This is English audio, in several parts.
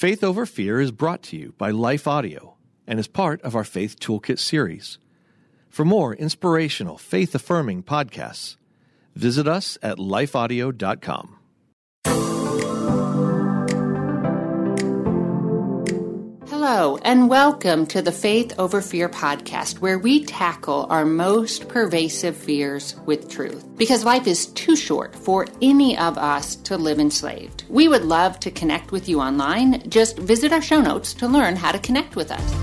Faith Over Fear is brought to you by Life Audio and is part of our Faith Toolkit series. For more inspirational, faith affirming podcasts, visit us at lifeaudio.com. Hello, and welcome to the Faith Over Fear podcast, where we tackle our most pervasive fears with truth. Because life is too short for any of us to live enslaved. We would love to connect with you online. Just visit our show notes to learn how to connect with us.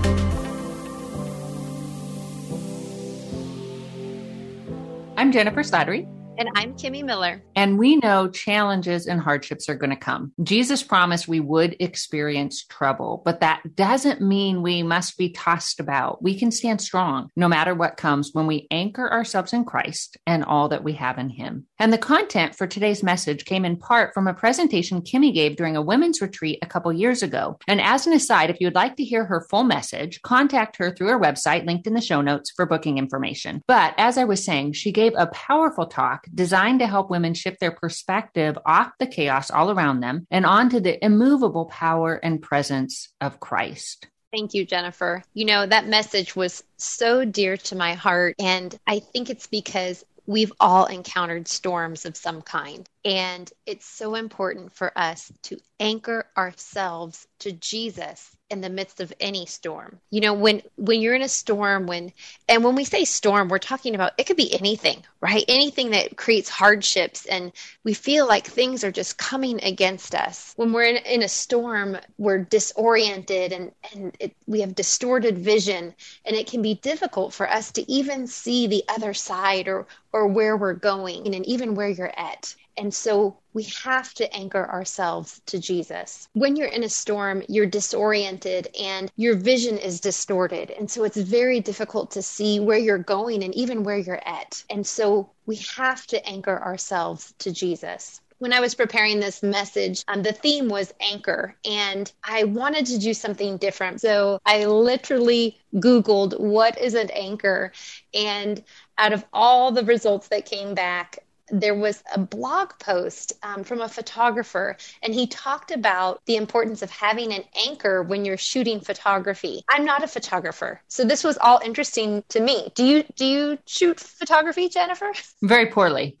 I'm Jennifer Slattery. And I'm Kimmy Miller. And we know challenges and hardships are going to come. Jesus promised we would experience trouble, but that doesn't mean we must be tossed about. We can stand strong no matter what comes when we anchor ourselves in Christ and all that we have in Him. And the content for today's message came in part from a presentation Kimmy gave during a women's retreat a couple years ago. And as an aside, if you would like to hear her full message, contact her through her website linked in the show notes for booking information. But as I was saying, she gave a powerful talk designed to help women shift their perspective off the chaos all around them and onto the immovable power and presence of Christ. Thank you, Jennifer. You know, that message was so dear to my heart. And I think it's because we've all encountered storms of some kind. And it's so important for us to anchor ourselves to Jesus in the midst of any storm. You know, when when you're in a storm when and when we say storm, we're talking about it could be anything, right? Anything that creates hardships and we feel like things are just coming against us. When we're in, in a storm, we're disoriented and and it, we have distorted vision and it can be difficult for us to even see the other side or or where we're going and even where you're at. And so we have to anchor ourselves to Jesus. When you're in a storm, you're disoriented and your vision is distorted. And so it's very difficult to see where you're going and even where you're at. And so we have to anchor ourselves to Jesus when I was preparing this message, um, the theme was anchor, and I wanted to do something different. So I literally Googled what is an anchor, and out of all the results that came back, there was a blog post um, from a photographer, and he talked about the importance of having an anchor when you're shooting photography. I'm not a photographer, so this was all interesting to me. Do you do you shoot photography, Jennifer? Very poorly.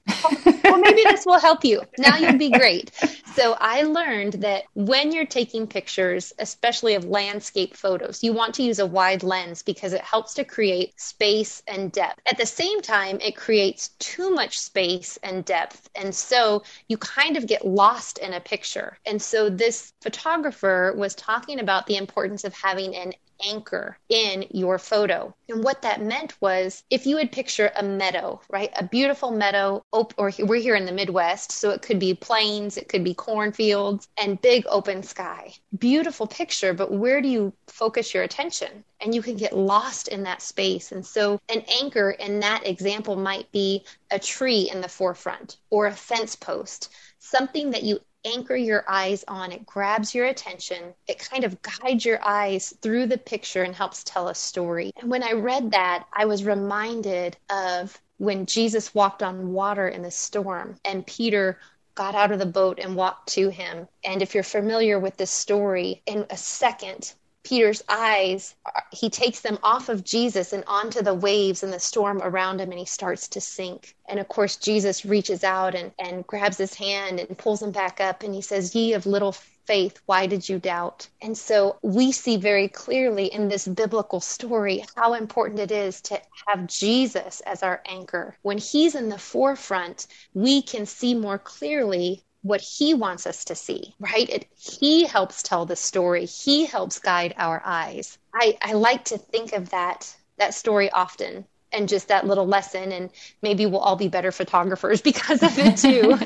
well, maybe this will help you. Now you'll be great. So I learned that when you're taking pictures, especially of landscape photos, you want to use a wide lens because it helps to create space and depth. At the same time, it creates too much space and depth. And so you kind of get lost in a picture. And so this photographer was talking about the importance of having an anchor in your photo. And what that meant was if you would picture a meadow, right? A beautiful meadow, or we're here in the Midwest, so it could be plains, it could be cornfields, and big open sky. Beautiful picture, but where do you focus your attention? And you can get lost in that space. And so, an anchor in that example might be a tree in the forefront or a fence post, something that you anchor your eyes on. It grabs your attention. It kind of guides your eyes through the picture and helps tell a story. And when I read that, I was reminded of when Jesus walked on water in the storm and Peter got out of the boat and walked to him. And if you're familiar with this story, in a second, Peter's eyes, he takes them off of Jesus and onto the waves and the storm around him, and he starts to sink. And of course, Jesus reaches out and, and grabs his hand and pulls him back up, and he says, Ye of little faith, why did you doubt? And so we see very clearly in this biblical story how important it is to have Jesus as our anchor. When he's in the forefront, we can see more clearly what he wants us to see, right? It, he helps tell the story. He helps guide our eyes. I, I like to think of that that story often and just that little lesson and maybe we'll all be better photographers because of it too.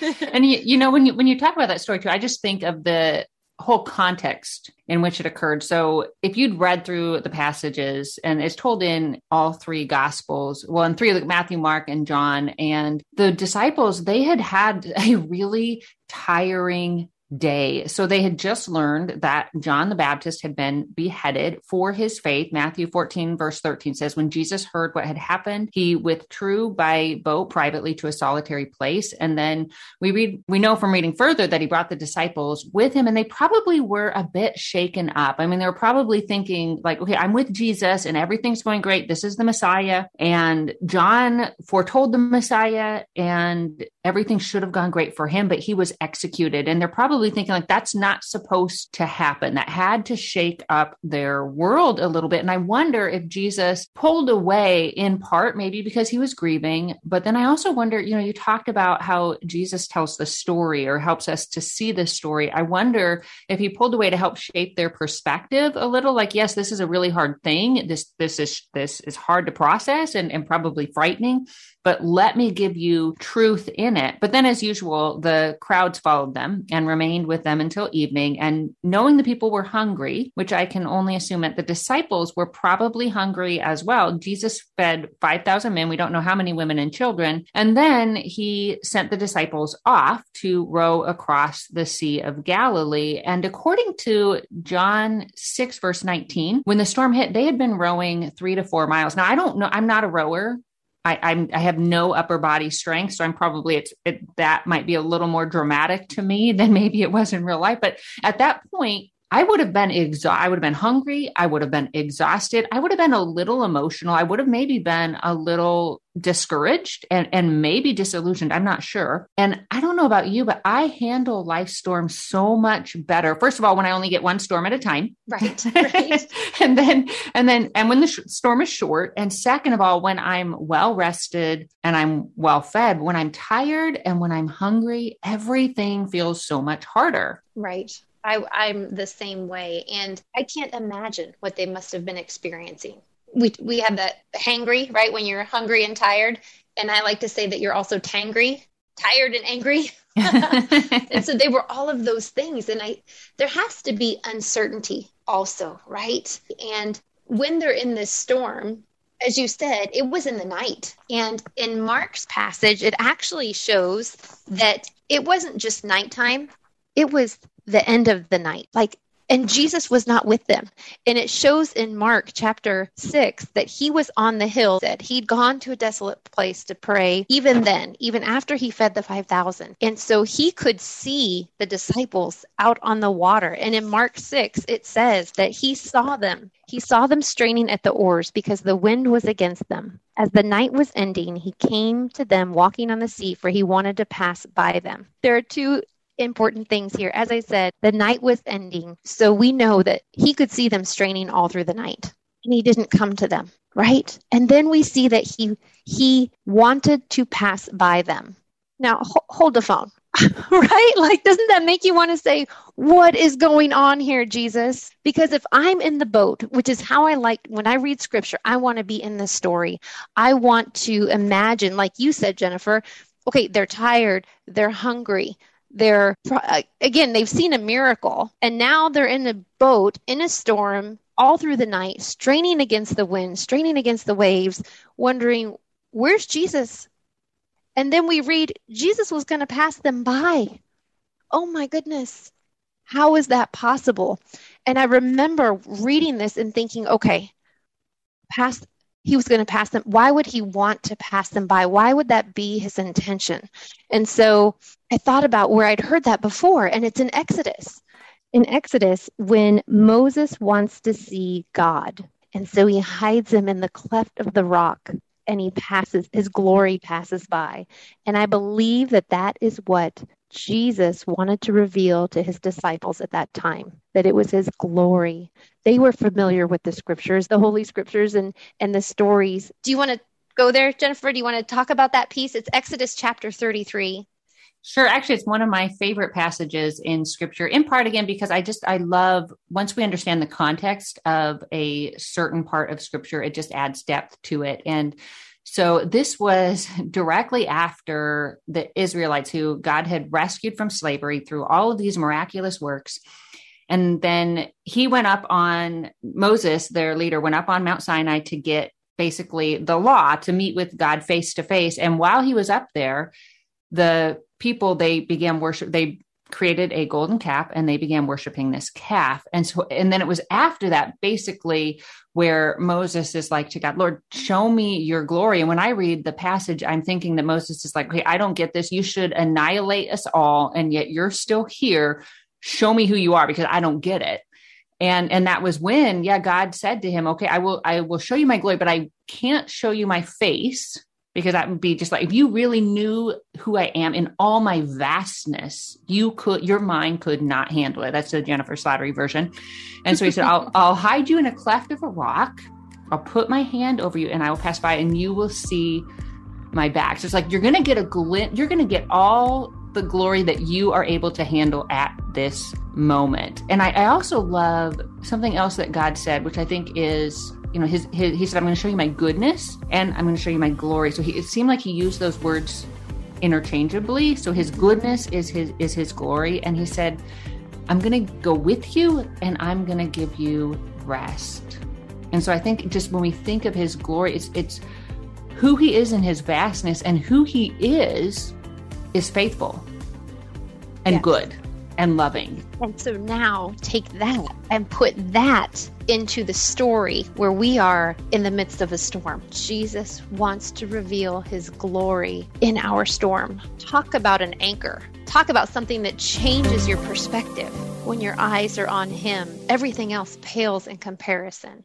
and you, you know when you when you talk about that story too, I just think of the whole context in which it occurred. So if you'd read through the passages and it's told in all three gospels, well, in three, like Matthew, Mark, and John, and the disciples, they had had a really tiring day. So they had just learned that John the Baptist had been beheaded for his faith. Matthew 14, verse 13 says, When Jesus heard what had happened, he withdrew by boat privately to a solitary place. And then we read, we know from reading further that he brought the disciples with him, and they probably were a bit shaken up. I mean, they were probably thinking, like, okay, I'm with Jesus and everything's going great. This is the Messiah. And John foretold the Messiah, and everything should have gone great for him, but he was executed. And they're probably thinking, like, that's not supposed to happen. That had to shake up their world a little bit. And I wonder if Jesus pulled away in part, maybe because he was grieving. But then I also wonder, you know, you talked about how Jesus tells the story or helps us to see the story. I wonder if he pulled away to help shape their perspective a little, like, yes, this is a really hard thing. This, this is, this is hard to process and, and probably frightening but let me give you truth in it. But then, as usual, the crowds followed them and remained with them until evening. And knowing the people were hungry, which I can only assume that the disciples were probably hungry as well, Jesus fed 5,000 men. We don't know how many women and children. And then he sent the disciples off to row across the Sea of Galilee. And according to John 6, verse 19, when the storm hit, they had been rowing three to four miles. Now, I don't know, I'm not a rower. I, I'm I have no upper body strength, so I'm probably it's it, that might be a little more dramatic to me than maybe it was in real life. But at that point, I would have been exa- I would have been hungry. I would have been exhausted. I would have been a little emotional. I would have maybe been a little discouraged and, and maybe disillusioned. I'm not sure. And I don't know about you, but I handle life storms so much better. First of all, when I only get one storm at a time. Right. right. and then, and then, and when the sh- storm is short. And second of all, when I'm well rested and I'm well fed, when I'm tired and when I'm hungry, everything feels so much harder. Right. I, I'm the same way. And I can't imagine what they must have been experiencing. We, we have that hangry, right? When you're hungry and tired. And I like to say that you're also tangry, tired and angry. and so they were all of those things. And I, there has to be uncertainty also, right? And when they're in this storm, as you said, it was in the night. And in Mark's passage, it actually shows that it wasn't just nighttime, it was the end of the night. Like, and Jesus was not with them. And it shows in Mark chapter 6 that he was on the hill, that he'd gone to a desolate place to pray, even then, even after he fed the 5,000. And so he could see the disciples out on the water. And in Mark 6, it says that he saw them. He saw them straining at the oars because the wind was against them. As the night was ending, he came to them walking on the sea, for he wanted to pass by them. There are two important things here. As I said, the night was ending. So we know that he could see them straining all through the night and he didn't come to them, right? And then we see that he he wanted to pass by them. Now ho- hold the phone. right? Like doesn't that make you want to say what is going on here, Jesus? Because if I'm in the boat, which is how I like when I read scripture, I want to be in the story. I want to imagine like you said, Jennifer, okay, they're tired, they're hungry, they're uh, again they've seen a miracle and now they're in a boat in a storm all through the night straining against the wind straining against the waves wondering where's jesus? And then we read jesus was going to pass them by. Oh my goodness. How is that possible? And i remember reading this and thinking okay past he was going to pass them why would he want to pass them by? Why would that be his intention? And so i thought about where i'd heard that before and it's in exodus in exodus when moses wants to see god and so he hides him in the cleft of the rock and he passes his glory passes by and i believe that that is what Jesus wanted to reveal to his disciples at that time that it was his glory. They were familiar with the scriptures, the holy scriptures and and the stories. Do you want to go there, Jennifer? Do you want to talk about that piece? It's Exodus chapter 33. Sure. Actually, it's one of my favorite passages in scripture, in part again, because I just, I love once we understand the context of a certain part of scripture, it just adds depth to it. And so this was directly after the Israelites who God had rescued from slavery through all of these miraculous works. And then he went up on Moses, their leader, went up on Mount Sinai to get basically the law to meet with God face to face. And while he was up there, the people they began worship, they created a golden calf and they began worshiping this calf. And so, and then it was after that, basically, where Moses is like to God, Lord, show me your glory. And when I read the passage, I'm thinking that Moses is like, okay, I don't get this. You should annihilate us all. And yet you're still here. Show me who you are because I don't get it. And, and that was when, yeah, God said to him, okay, I will, I will show you my glory, but I can't show you my face because that would be just like if you really knew who I am in all my vastness, you could your mind could not handle it. That's the Jennifer Slattery version. And so he said, I'll I'll hide you in a cleft of a rock. I'll put my hand over you and I will pass by and you will see my back. So it's like you're gonna get a glint, you're gonna get all the glory that you are able to handle at this moment. And I, I also love something else that God said, which I think is you know, his, his, he said, I'm going to show you my goodness and I'm going to show you my glory. So he, it seemed like he used those words interchangeably. So his goodness is his, is his glory. And he said, I'm going to go with you and I'm going to give you rest. And so I think just when we think of his glory, it's, it's who he is in his vastness and who he is, is faithful and yes. good and loving. And so now take that and put that into the story where we are in the midst of a storm. Jesus wants to reveal his glory in our storm. Talk about an anchor. Talk about something that changes your perspective. When your eyes are on him, everything else pales in comparison.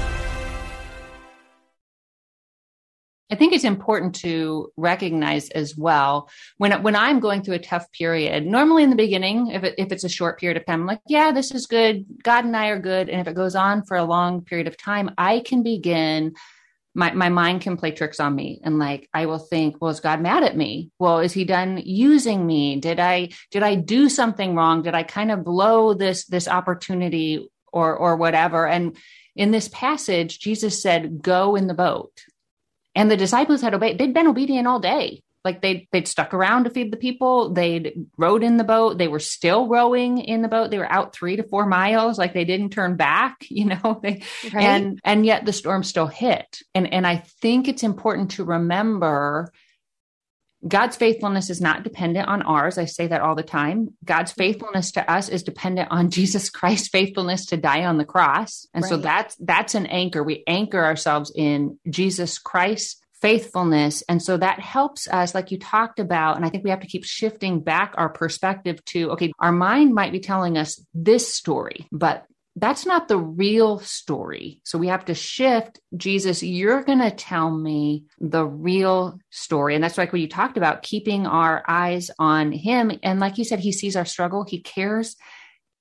I think it's important to recognize as well when when I'm going through a tough period. Normally, in the beginning, if it, if it's a short period of time, I'm like, yeah, this is good. God and I are good. And if it goes on for a long period of time, I can begin. My my mind can play tricks on me, and like I will think, well, is God mad at me? Well, is He done using me? Did I did I do something wrong? Did I kind of blow this this opportunity or or whatever? And in this passage, Jesus said, "Go in the boat." And the disciples had obeyed. They'd been obedient all day. Like they they'd stuck around to feed the people. They'd rowed in the boat. They were still rowing in the boat. They were out three to four miles. Like they didn't turn back. You know. They, right. And and yet the storm still hit. And and I think it's important to remember God's faithfulness is not dependent on ours. I say that all the time. God's mm-hmm. faithfulness to us is dependent on Jesus Christ's faithfulness to die on the cross. And right. so that's that's an anchor. We anchor ourselves in Jesus Christ's faithfulness. And so that helps us, like you talked about. And I think we have to keep shifting back our perspective to, okay, our mind might be telling us this story, but that's not the real story. So we have to shift. Jesus, you're going to tell me the real story. And that's like what you talked about, keeping our eyes on him. And like you said, he sees our struggle, he cares.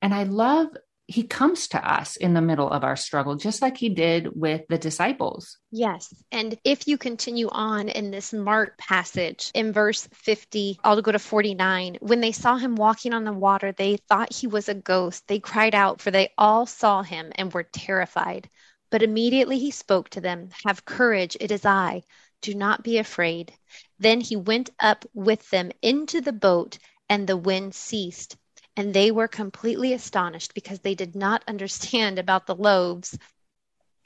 And I love he comes to us in the middle of our struggle, just like he did with the disciples. Yes. And if you continue on in this Mark passage in verse 50, I'll go to 49. When they saw him walking on the water, they thought he was a ghost. They cried out, for they all saw him and were terrified. But immediately he spoke to them Have courage, it is I. Do not be afraid. Then he went up with them into the boat, and the wind ceased and they were completely astonished because they did not understand about the loaves,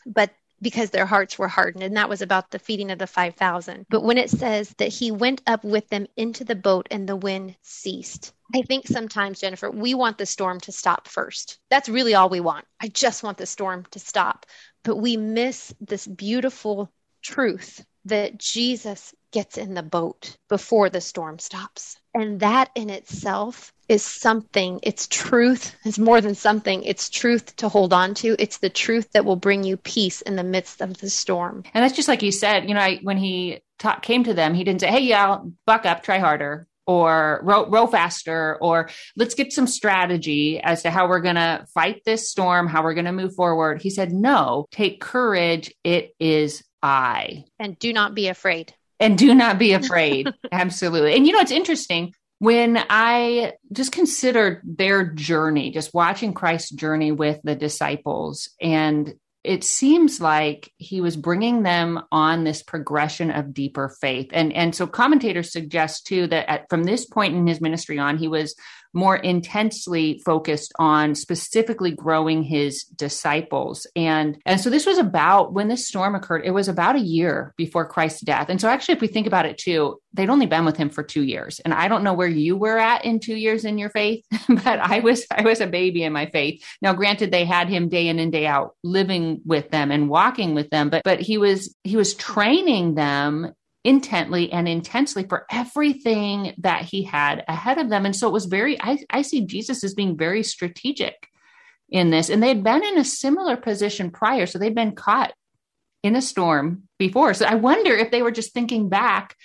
but because their hearts were hardened. And that was about the feeding of the 5,000. But when it says that he went up with them into the boat and the wind ceased, I think sometimes, Jennifer, we want the storm to stop first. That's really all we want. I just want the storm to stop. But we miss this beautiful truth that Jesus gets in the boat before the storm stops. And that in itself is something. It's truth. It's more than something. It's truth to hold on to. It's the truth that will bring you peace in the midst of the storm. And that's just like you said, you know, I, when he ta- came to them, he didn't say, Hey, yeah, buck up, try harder or row, row faster or let's get some strategy as to how we're going to fight this storm, how we're going to move forward. He said, no, take courage. It is I. And do not be afraid. And do not be afraid. Absolutely. And you know, it's interesting when I just considered their journey, just watching Christ's journey with the disciples. And it seems like he was bringing them on this progression of deeper faith. And and so commentators suggest too that at, from this point in his ministry on he was more intensely focused on specifically growing his disciples. And, and so this was about when this storm occurred, it was about a year before Christ's death. And so actually, if we think about it too, they'd only been with him for two years. And I don't know where you were at in two years in your faith, but I was, I was a baby in my faith. Now, granted, they had him day in and day out living with them and walking with them, but, but he was, he was training them intently and intensely for everything that he had ahead of them. And so it was very, I, I see Jesus as being very strategic in this. And they'd been in a similar position prior. So they'd been caught in a storm before. So I wonder if they were just thinking back,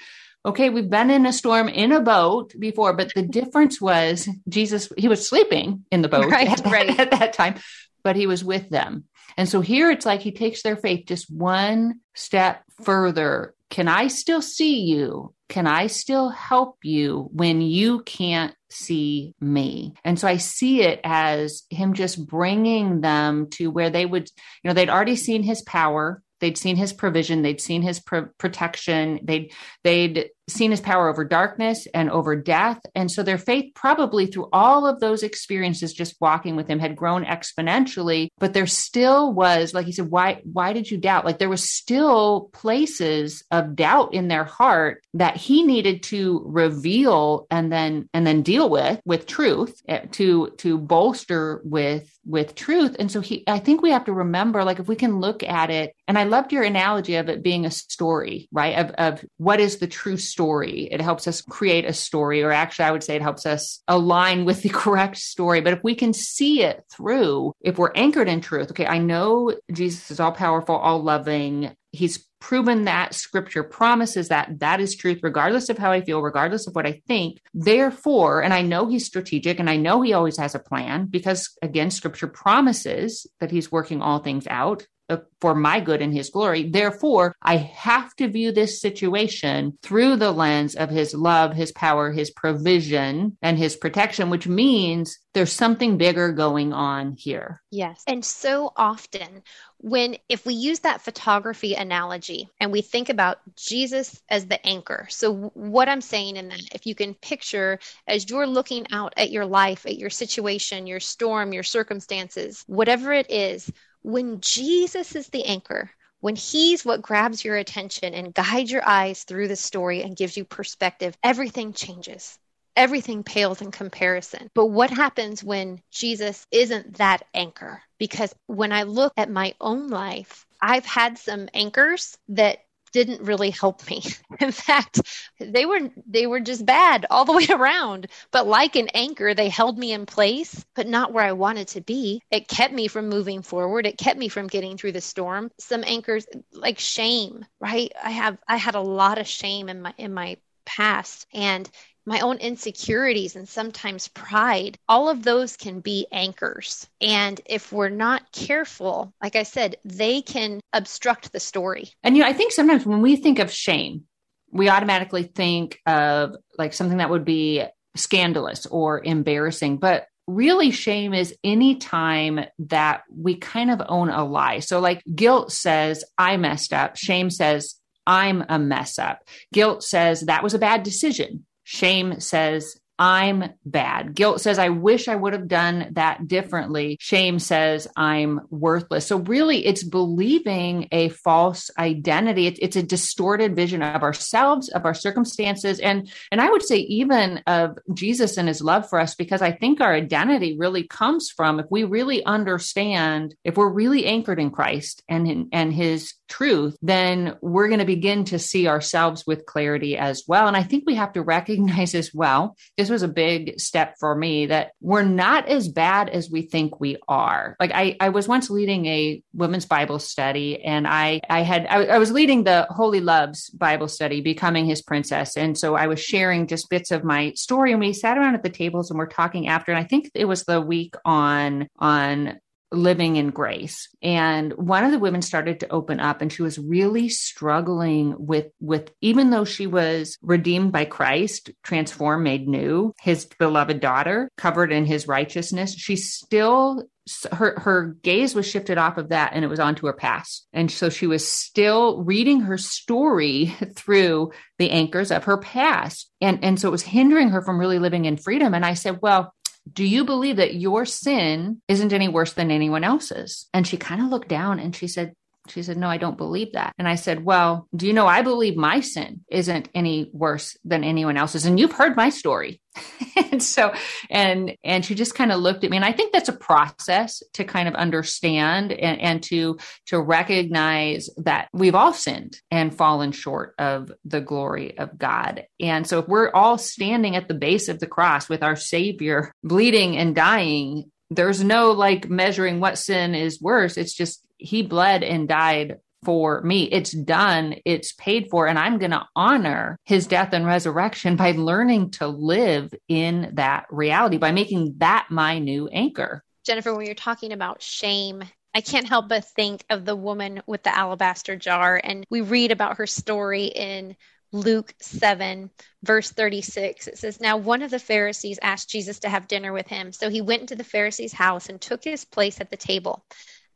okay, we've been in a storm in a boat before, but the difference was Jesus, he was sleeping in the boat right, at, right. at that time, but he was with them. And so here it's like he takes their faith just one step further can I still see you? Can I still help you when you can't see me? And so I see it as him just bringing them to where they would, you know, they'd already seen his power. They'd seen his provision. They'd seen his pro- protection. They'd, they'd seen his power over darkness and over death. And so their faith, probably through all of those experiences, just walking with him, had grown exponentially. But there still was, like he said, why, why did you doubt? Like there was still places of doubt in their heart that he needed to reveal and then, and then deal with, with truth eh, to, to bolster with, with truth. And so he, I think we have to remember, like, if we can look at it, and I loved your analogy of it being a story, right? Of, of what is the true story story. It helps us create a story, or actually, I would say it helps us align with the correct story. But if we can see it through, if we're anchored in truth, okay, I know Jesus is all powerful, all loving. He's proven that scripture promises that that is truth, regardless of how I feel, regardless of what I think. Therefore, and I know he's strategic and I know he always has a plan because, again, scripture promises that he's working all things out Uh, for my good and his glory. Therefore, I have to view this situation through the lens of his love, his power, his provision, and his protection, which means there's something bigger going on here. Yes. And so often, when if we use that photography analogy and we think about Jesus as the anchor. So what I'm saying in that if you can picture as you're looking out at your life, at your situation, your storm, your circumstances, whatever it is, when Jesus is the anchor, when he's what grabs your attention and guides your eyes through the story and gives you perspective, everything changes. Everything pales in comparison. But what happens when Jesus isn't that anchor? Because when I look at my own life, I've had some anchors that didn't really help me. In fact, they were they were just bad all the way around. But like an anchor, they held me in place, but not where I wanted to be. It kept me from moving forward. It kept me from getting through the storm. Some anchors like shame, right? I have I had a lot of shame in my in my past and my own insecurities and sometimes pride, all of those can be anchors. And if we're not careful, like I said, they can obstruct the story. And you know, I think sometimes when we think of shame, we automatically think of like something that would be scandalous or embarrassing. But really shame is any time that we kind of own a lie. So like guilt says I messed up. Shame says I'm a mess up. Guilt says that was a bad decision. Shame says, I'm bad. Guilt says, I wish I would have done that differently. Shame says, I'm worthless. So, really, it's believing a false identity. It's, a distorted vision of ourselves, of our circumstances, and, and I would say even of Jesus and his love for us, because I think our identity really comes from if we really understand, if we're really anchored in Christ and, in, and his truth, then we're going to begin to see ourselves with clarity as well. And I think we have to recognize as well, this was a big step for me that we're not as bad as we think we are. Like I, I was once leading a women's Bible study and I, I had, I, I was leading the Wholly Loved Bible study, becoming his princess. And so I was sharing just bits of my story and we sat around at the tables and we're talking after. And I think it was the week on, on living in grace. And one of the women started to open up and she was really struggling with with even though she was redeemed by Christ transformed made new his beloved daughter covered in his righteousness she still her her gaze was shifted off of that and it was onto her past. And so she was still reading her story through the anchors of her past. And and so it was hindering her from really living in freedom. And i said well do you believe that your sin isn't any worse than anyone else's? And she kind of looked down and she said, she said, No, I don't believe that. And I said, Well, do you know I believe my sin isn't any worse than anyone else's? And you've heard my story. and so, and, and she just kind of looked at me. And I think that's a process to kind of understand and, and to, to recognize that we've all sinned and fallen short of the glory of God. And so if we're all standing at the base of the cross with our Savior bleeding and dying, there's no like measuring what sin is worse. It's just he bled and died for me. It's done, it's paid for, and I'm going to honor his death and resurrection by learning to live in that reality, by making that my new anchor. Jennifer, when you're talking about shame, I can't help but think of the woman with the alabaster jar. And we read about her story in Luke 7, verse 36. It says, Now one of the Pharisees asked Jesus to have dinner with him. So he went into the Pharisee's house and took his place at the table.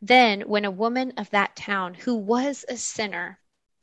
Then, when a woman of that town, who was a sinner,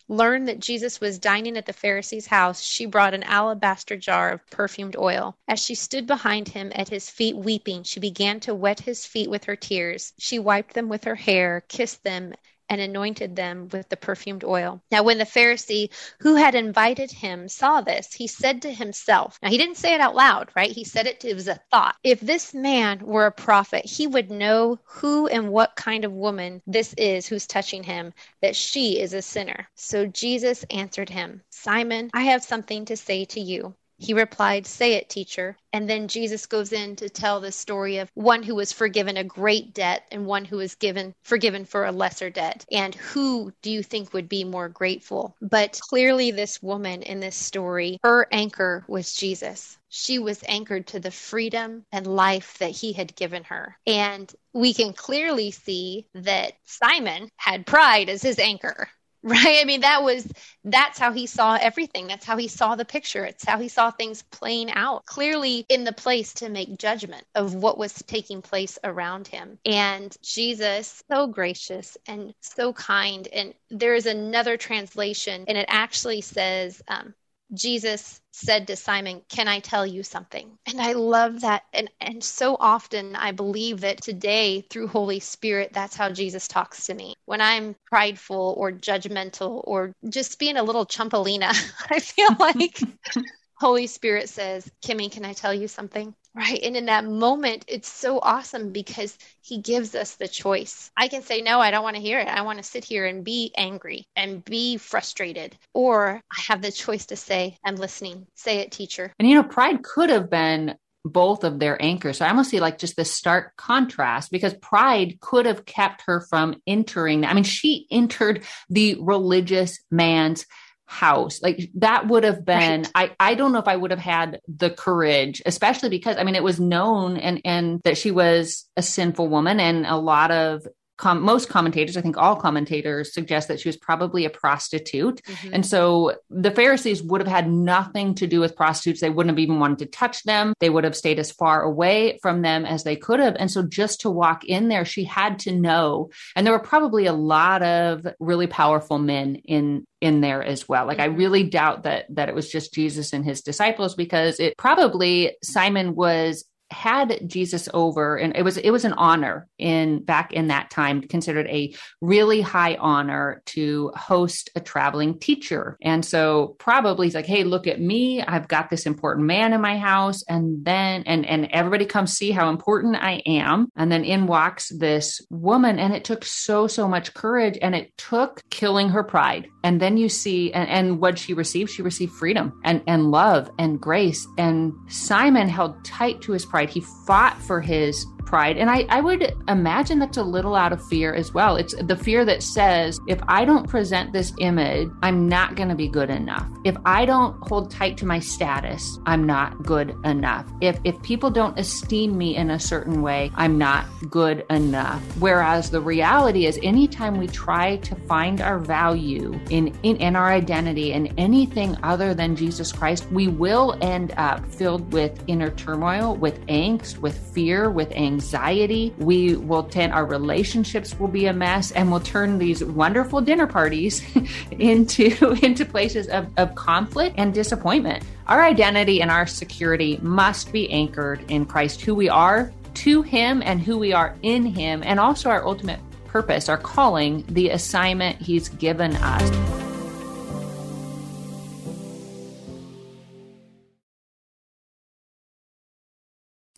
learned that Jesus was dining at the Pharisee's house, she brought an alabaster jar of perfumed oil. As she stood behind him at his feet weeping, she began to wet his feet with her tears. She wiped them with her hair, kissed them, and anointed them with the perfumed oil. Now, when the Pharisee who had invited him saw this, he said to himself, now he didn't say it out loud, right? He said it, it was a thought. If this man were a prophet, he would know who and what kind of woman this is who's touching him, that she is a sinner. So Jesus answered him, Simon, I have something to say to you. He replied, Say it, teacher. And then Jesus goes in to tell the story of one who was forgiven a great debt and one who was given forgiven for a lesser debt. And who do you think would be more grateful? But clearly this woman in this story, her anchor was Jesus. She was anchored to the freedom and life that he had given her. And we can clearly see that Simon had pride as his anchor right? I mean that was that's how he saw everything. That's how he saw the picture. It's how he saw things playing out clearly in the place to make judgment of what was taking place around him. And jesus so gracious and so kind. And there is another translation and it actually says um, Jesus said to Simon, Can I tell you something? And I love that. And, and so often I believe that today, through Holy Spirit, that's how Jesus talks to me. When I'm prideful or judgmental or just being a little chumpalina, I feel like Holy Spirit says, Kimmy, can I tell you something? Right. And in that moment, it's so awesome because he gives us the choice. I can say, no, I don't want to hear it. I want to sit here and be angry and be frustrated. Or I have the choice to say, I'm listening. Say it, teacher. And you know, pride could have been both of their anchors. So I almost see like just this stark contrast because pride could have kept her from entering. I mean, she entered the religious man's house like that would have been right. i i don't know if i would have had the courage especially because i mean it was known and and that she was a sinful woman and a lot of com- most commentators, I think all commentators suggest that she was probably a prostitute. Mm-hmm. And so the Pharisees would have had nothing to do with prostitutes. They wouldn't have even wanted to touch them. They would have stayed as far away from them as they could have. And so just to walk in there, she had to know. And there were probably a lot of really powerful men in in there as well. Like I mm-hmm. really doubt that that it was just Jesus and his disciples because it probably Simon was had Jesus over and it was it was an honor in back in that time considered a really high honor to host a traveling teacher. And so probably he's like, "Hey, look at me. I've got this important man in my house." And then and and everybody comes see how important I am. And then in walks this woman and it took so so much courage and it took killing her pride. And then you see and, and what she received, she received freedom and and love and grace and Simon held tight to his pride pride. He fought for his pride. And I, I would imagine that's a little out of fear as well. It's the fear that says, if I don't present this image, I'm not going to be good enough. If I don't hold tight to my status, I'm not good enough. If, if people don't esteem me in a certain way, I'm not good enough. Whereas the reality is, anytime we try to find our value in, in, in our identity in anything other than Jesus Christ, we will end up filled with inner turmoil, with angst, with fear, with anxiety anxiety. We will tend, our relationships will be a mess and we'll turn these wonderful dinner parties into, into places of, of conflict and disappointment. Our identity and our security must be anchored in Christ, who we are to Him and who we are in Him, and also our ultimate purpose, our calling, the assignment He's given us.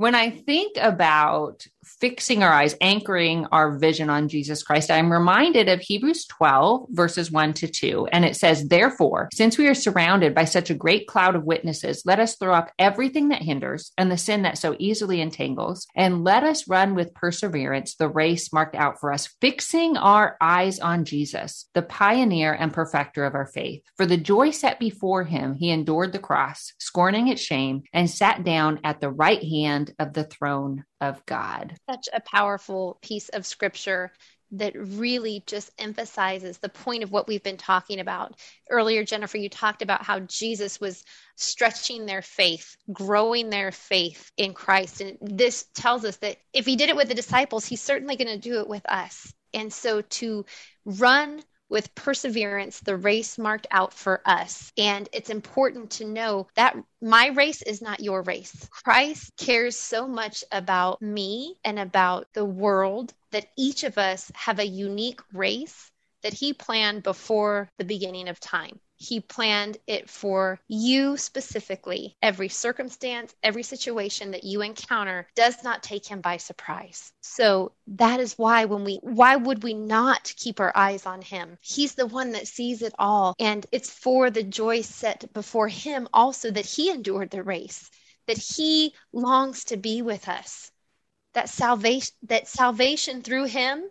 When I think about fixing our eyes, anchoring our vision on Jesus Christ, I'm reminded of Hebrews 12, verses 1 to 2. And it says, Therefore, since we are surrounded by such a great cloud of witnesses, let us throw up everything that hinders and the sin that so easily entangles, and let us run with perseverance the race marked out for us, fixing our eyes on Jesus, the pioneer and perfecter of our faith. For the joy set before him, he endured the cross, scorning its shame, and sat down at the right hand of the throne of God. Such a powerful piece of scripture that really just emphasizes the point of what we've been talking about. Earlier, Jennifer, you talked about how Jesus was stretching their faith, growing their faith in Christ. And this tells us that if he did it with the disciples, he's certainly going to do it with us. And so to run with perseverance the race marked out for us. And it's important to know that my race is not your race. Christ cares so much about me and about the world that each of us have a unique race that he planned before the beginning of time. He planned it for you specifically. Every circumstance, every situation that you encounter does not take him by surprise. So that is why when we why would we not keep our eyes on him? He's the one that sees it all and it's for the joy set before him also that he endured the race, that he longs to be with us. That salvation that salvation through him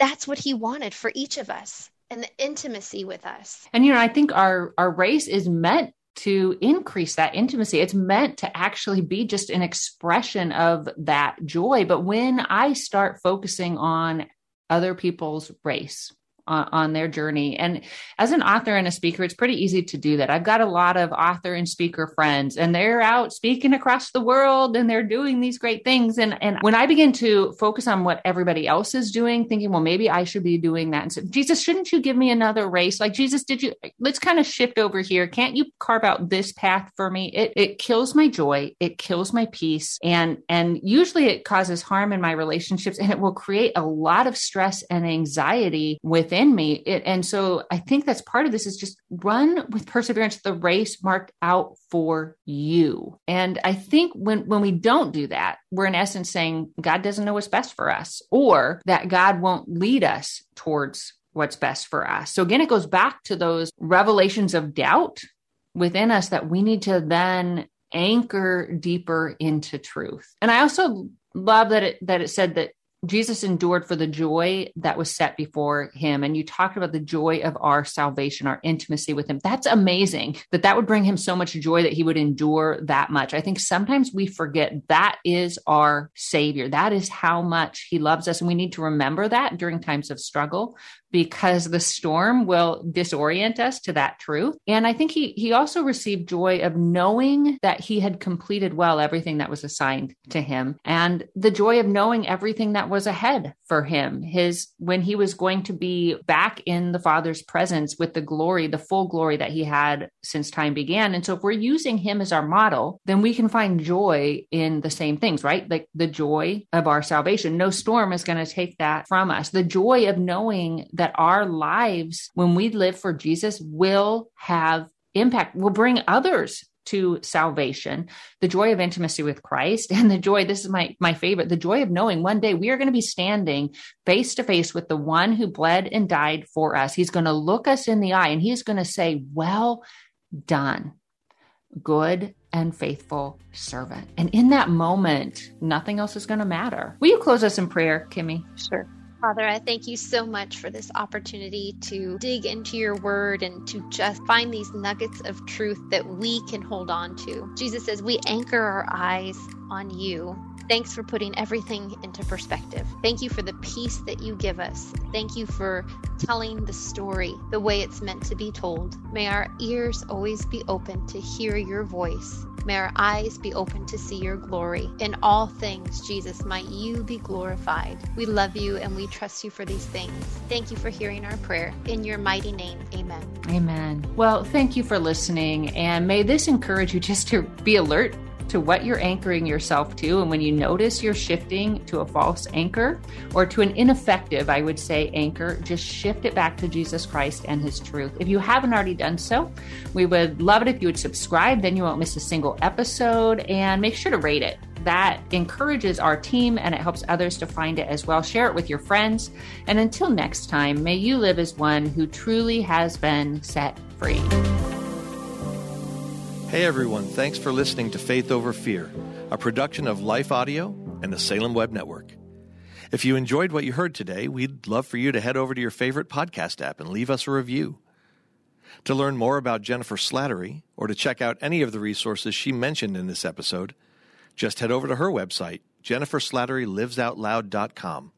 that's what he wanted for each of us and the intimacy with us. And you know, I think our our race is meant to increase that intimacy. It's meant to actually be just an expression of that joy. But when I start focusing on other people's race, on, their journey. And as an author and a speaker, it's pretty easy to do that. I've got a lot of author and speaker friends, and they're out speaking across the world and they're doing these great things. And, and when I begin to focus on what everybody else is doing, thinking, well, maybe I should be doing that. And so, Jesus, shouldn't you give me another race? Like, Jesus, did you, let's kind of shift over here. Can't you carve out this path for me? It, it kills my joy. It kills my peace. And, and usually it causes harm in my relationships and it will create a lot of stress and anxiety within in me. It, and so I think that's part of this is just run with perseverance the race marked out for you. And I think when when we don't do that, we're in essence saying God doesn't know what's best for us or that God won't lead us towards what's best for us. So again it goes back to those revelations of doubt within us that we need to then anchor deeper into truth. And I also love that it that it said that Jesus endured for the joy that was set before him. And you talked about the joy of our salvation, our intimacy with him. That's amazing that that would bring him so much joy that he would endure that much. I think sometimes we forget that is our savior. That is how much he loves us. And we need to remember that during times of struggle because the storm will disorient us to that truth. And I think he he also received joy of knowing that he had completed well everything that was assigned to him and the joy of knowing everything that was ahead for him. His when he was going to be back in the Father's presence with the glory, the full glory that he had since time began. And so if we're using him as our model, then we can find joy in the same things, right? Like the joy of our salvation. No storm is going to take that from us. The joy of knowing that our lives when we live for Jesus will have impact will bring others to salvation. The joy of intimacy with christ and the joy this is my my favorite the joy of knowing one day we are going to be standing face to face with the one who bled and died for us. He's going to look us in the eye and he's going to say well done good and faithful servant. And in that moment nothing else is going to matter. Will you close us in prayer kimmy? Sure Father, I thank you so much for this opportunity to dig into your word and to just find these nuggets of truth that we can hold on to. Jesus says we anchor our eyes on you. Thanks for putting everything into perspective. Thank you for the peace that you give us. Thank you for telling the story the way it's meant to be told. May our ears always be open to hear your voice May our eyes be open to see your glory. In all things, Jesus, might you be glorified. We love you and we trust you for these things. Thank you for hearing our prayer. In your mighty name, amen. Amen. Well, thank you for listening. And may this encourage you just to be alert to what you're anchoring yourself to. And when you notice you're shifting to a false anchor or to an ineffective, I would say, anchor, just shift it back to Jesus Christ and his truth. If you haven't already done so, we would love it if you would subscribe. Then you won't miss a single episode and make sure to rate it that encourages our team and it helps others to find it as well. Share it with your friends. And until next time, may you live as one who truly has been set free. Hey everyone, thanks for listening to Faith Over Fear, a production of Life Audio and the Salem Web Network. If you enjoyed what you heard today, we'd love for you to head over to your favorite podcast app and leave us a review. To learn more about Jennifer Slattery or to check out any of the resources she mentioned in this episode, just head over to her website, jenniferslatterylivesoutloud.com,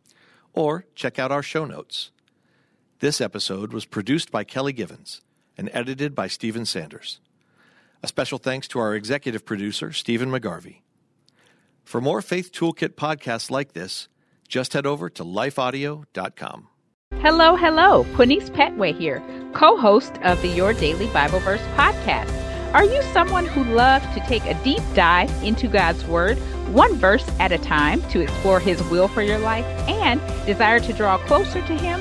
or check out our show notes. This episode was produced by Kelly Givens and edited by Stephen Sanders. A special thanks to our executive producer, Stephen McGarvey. For more Faith Toolkit podcasts like this, just head over to lifeaudio.com. Hello, hello. Quinice Petway here, co host of the Your Daily Bible Verse podcast. Are you someone who loves to take a deep dive into God's Word, one verse at a time, to explore His will for your life and desire to draw closer to Him?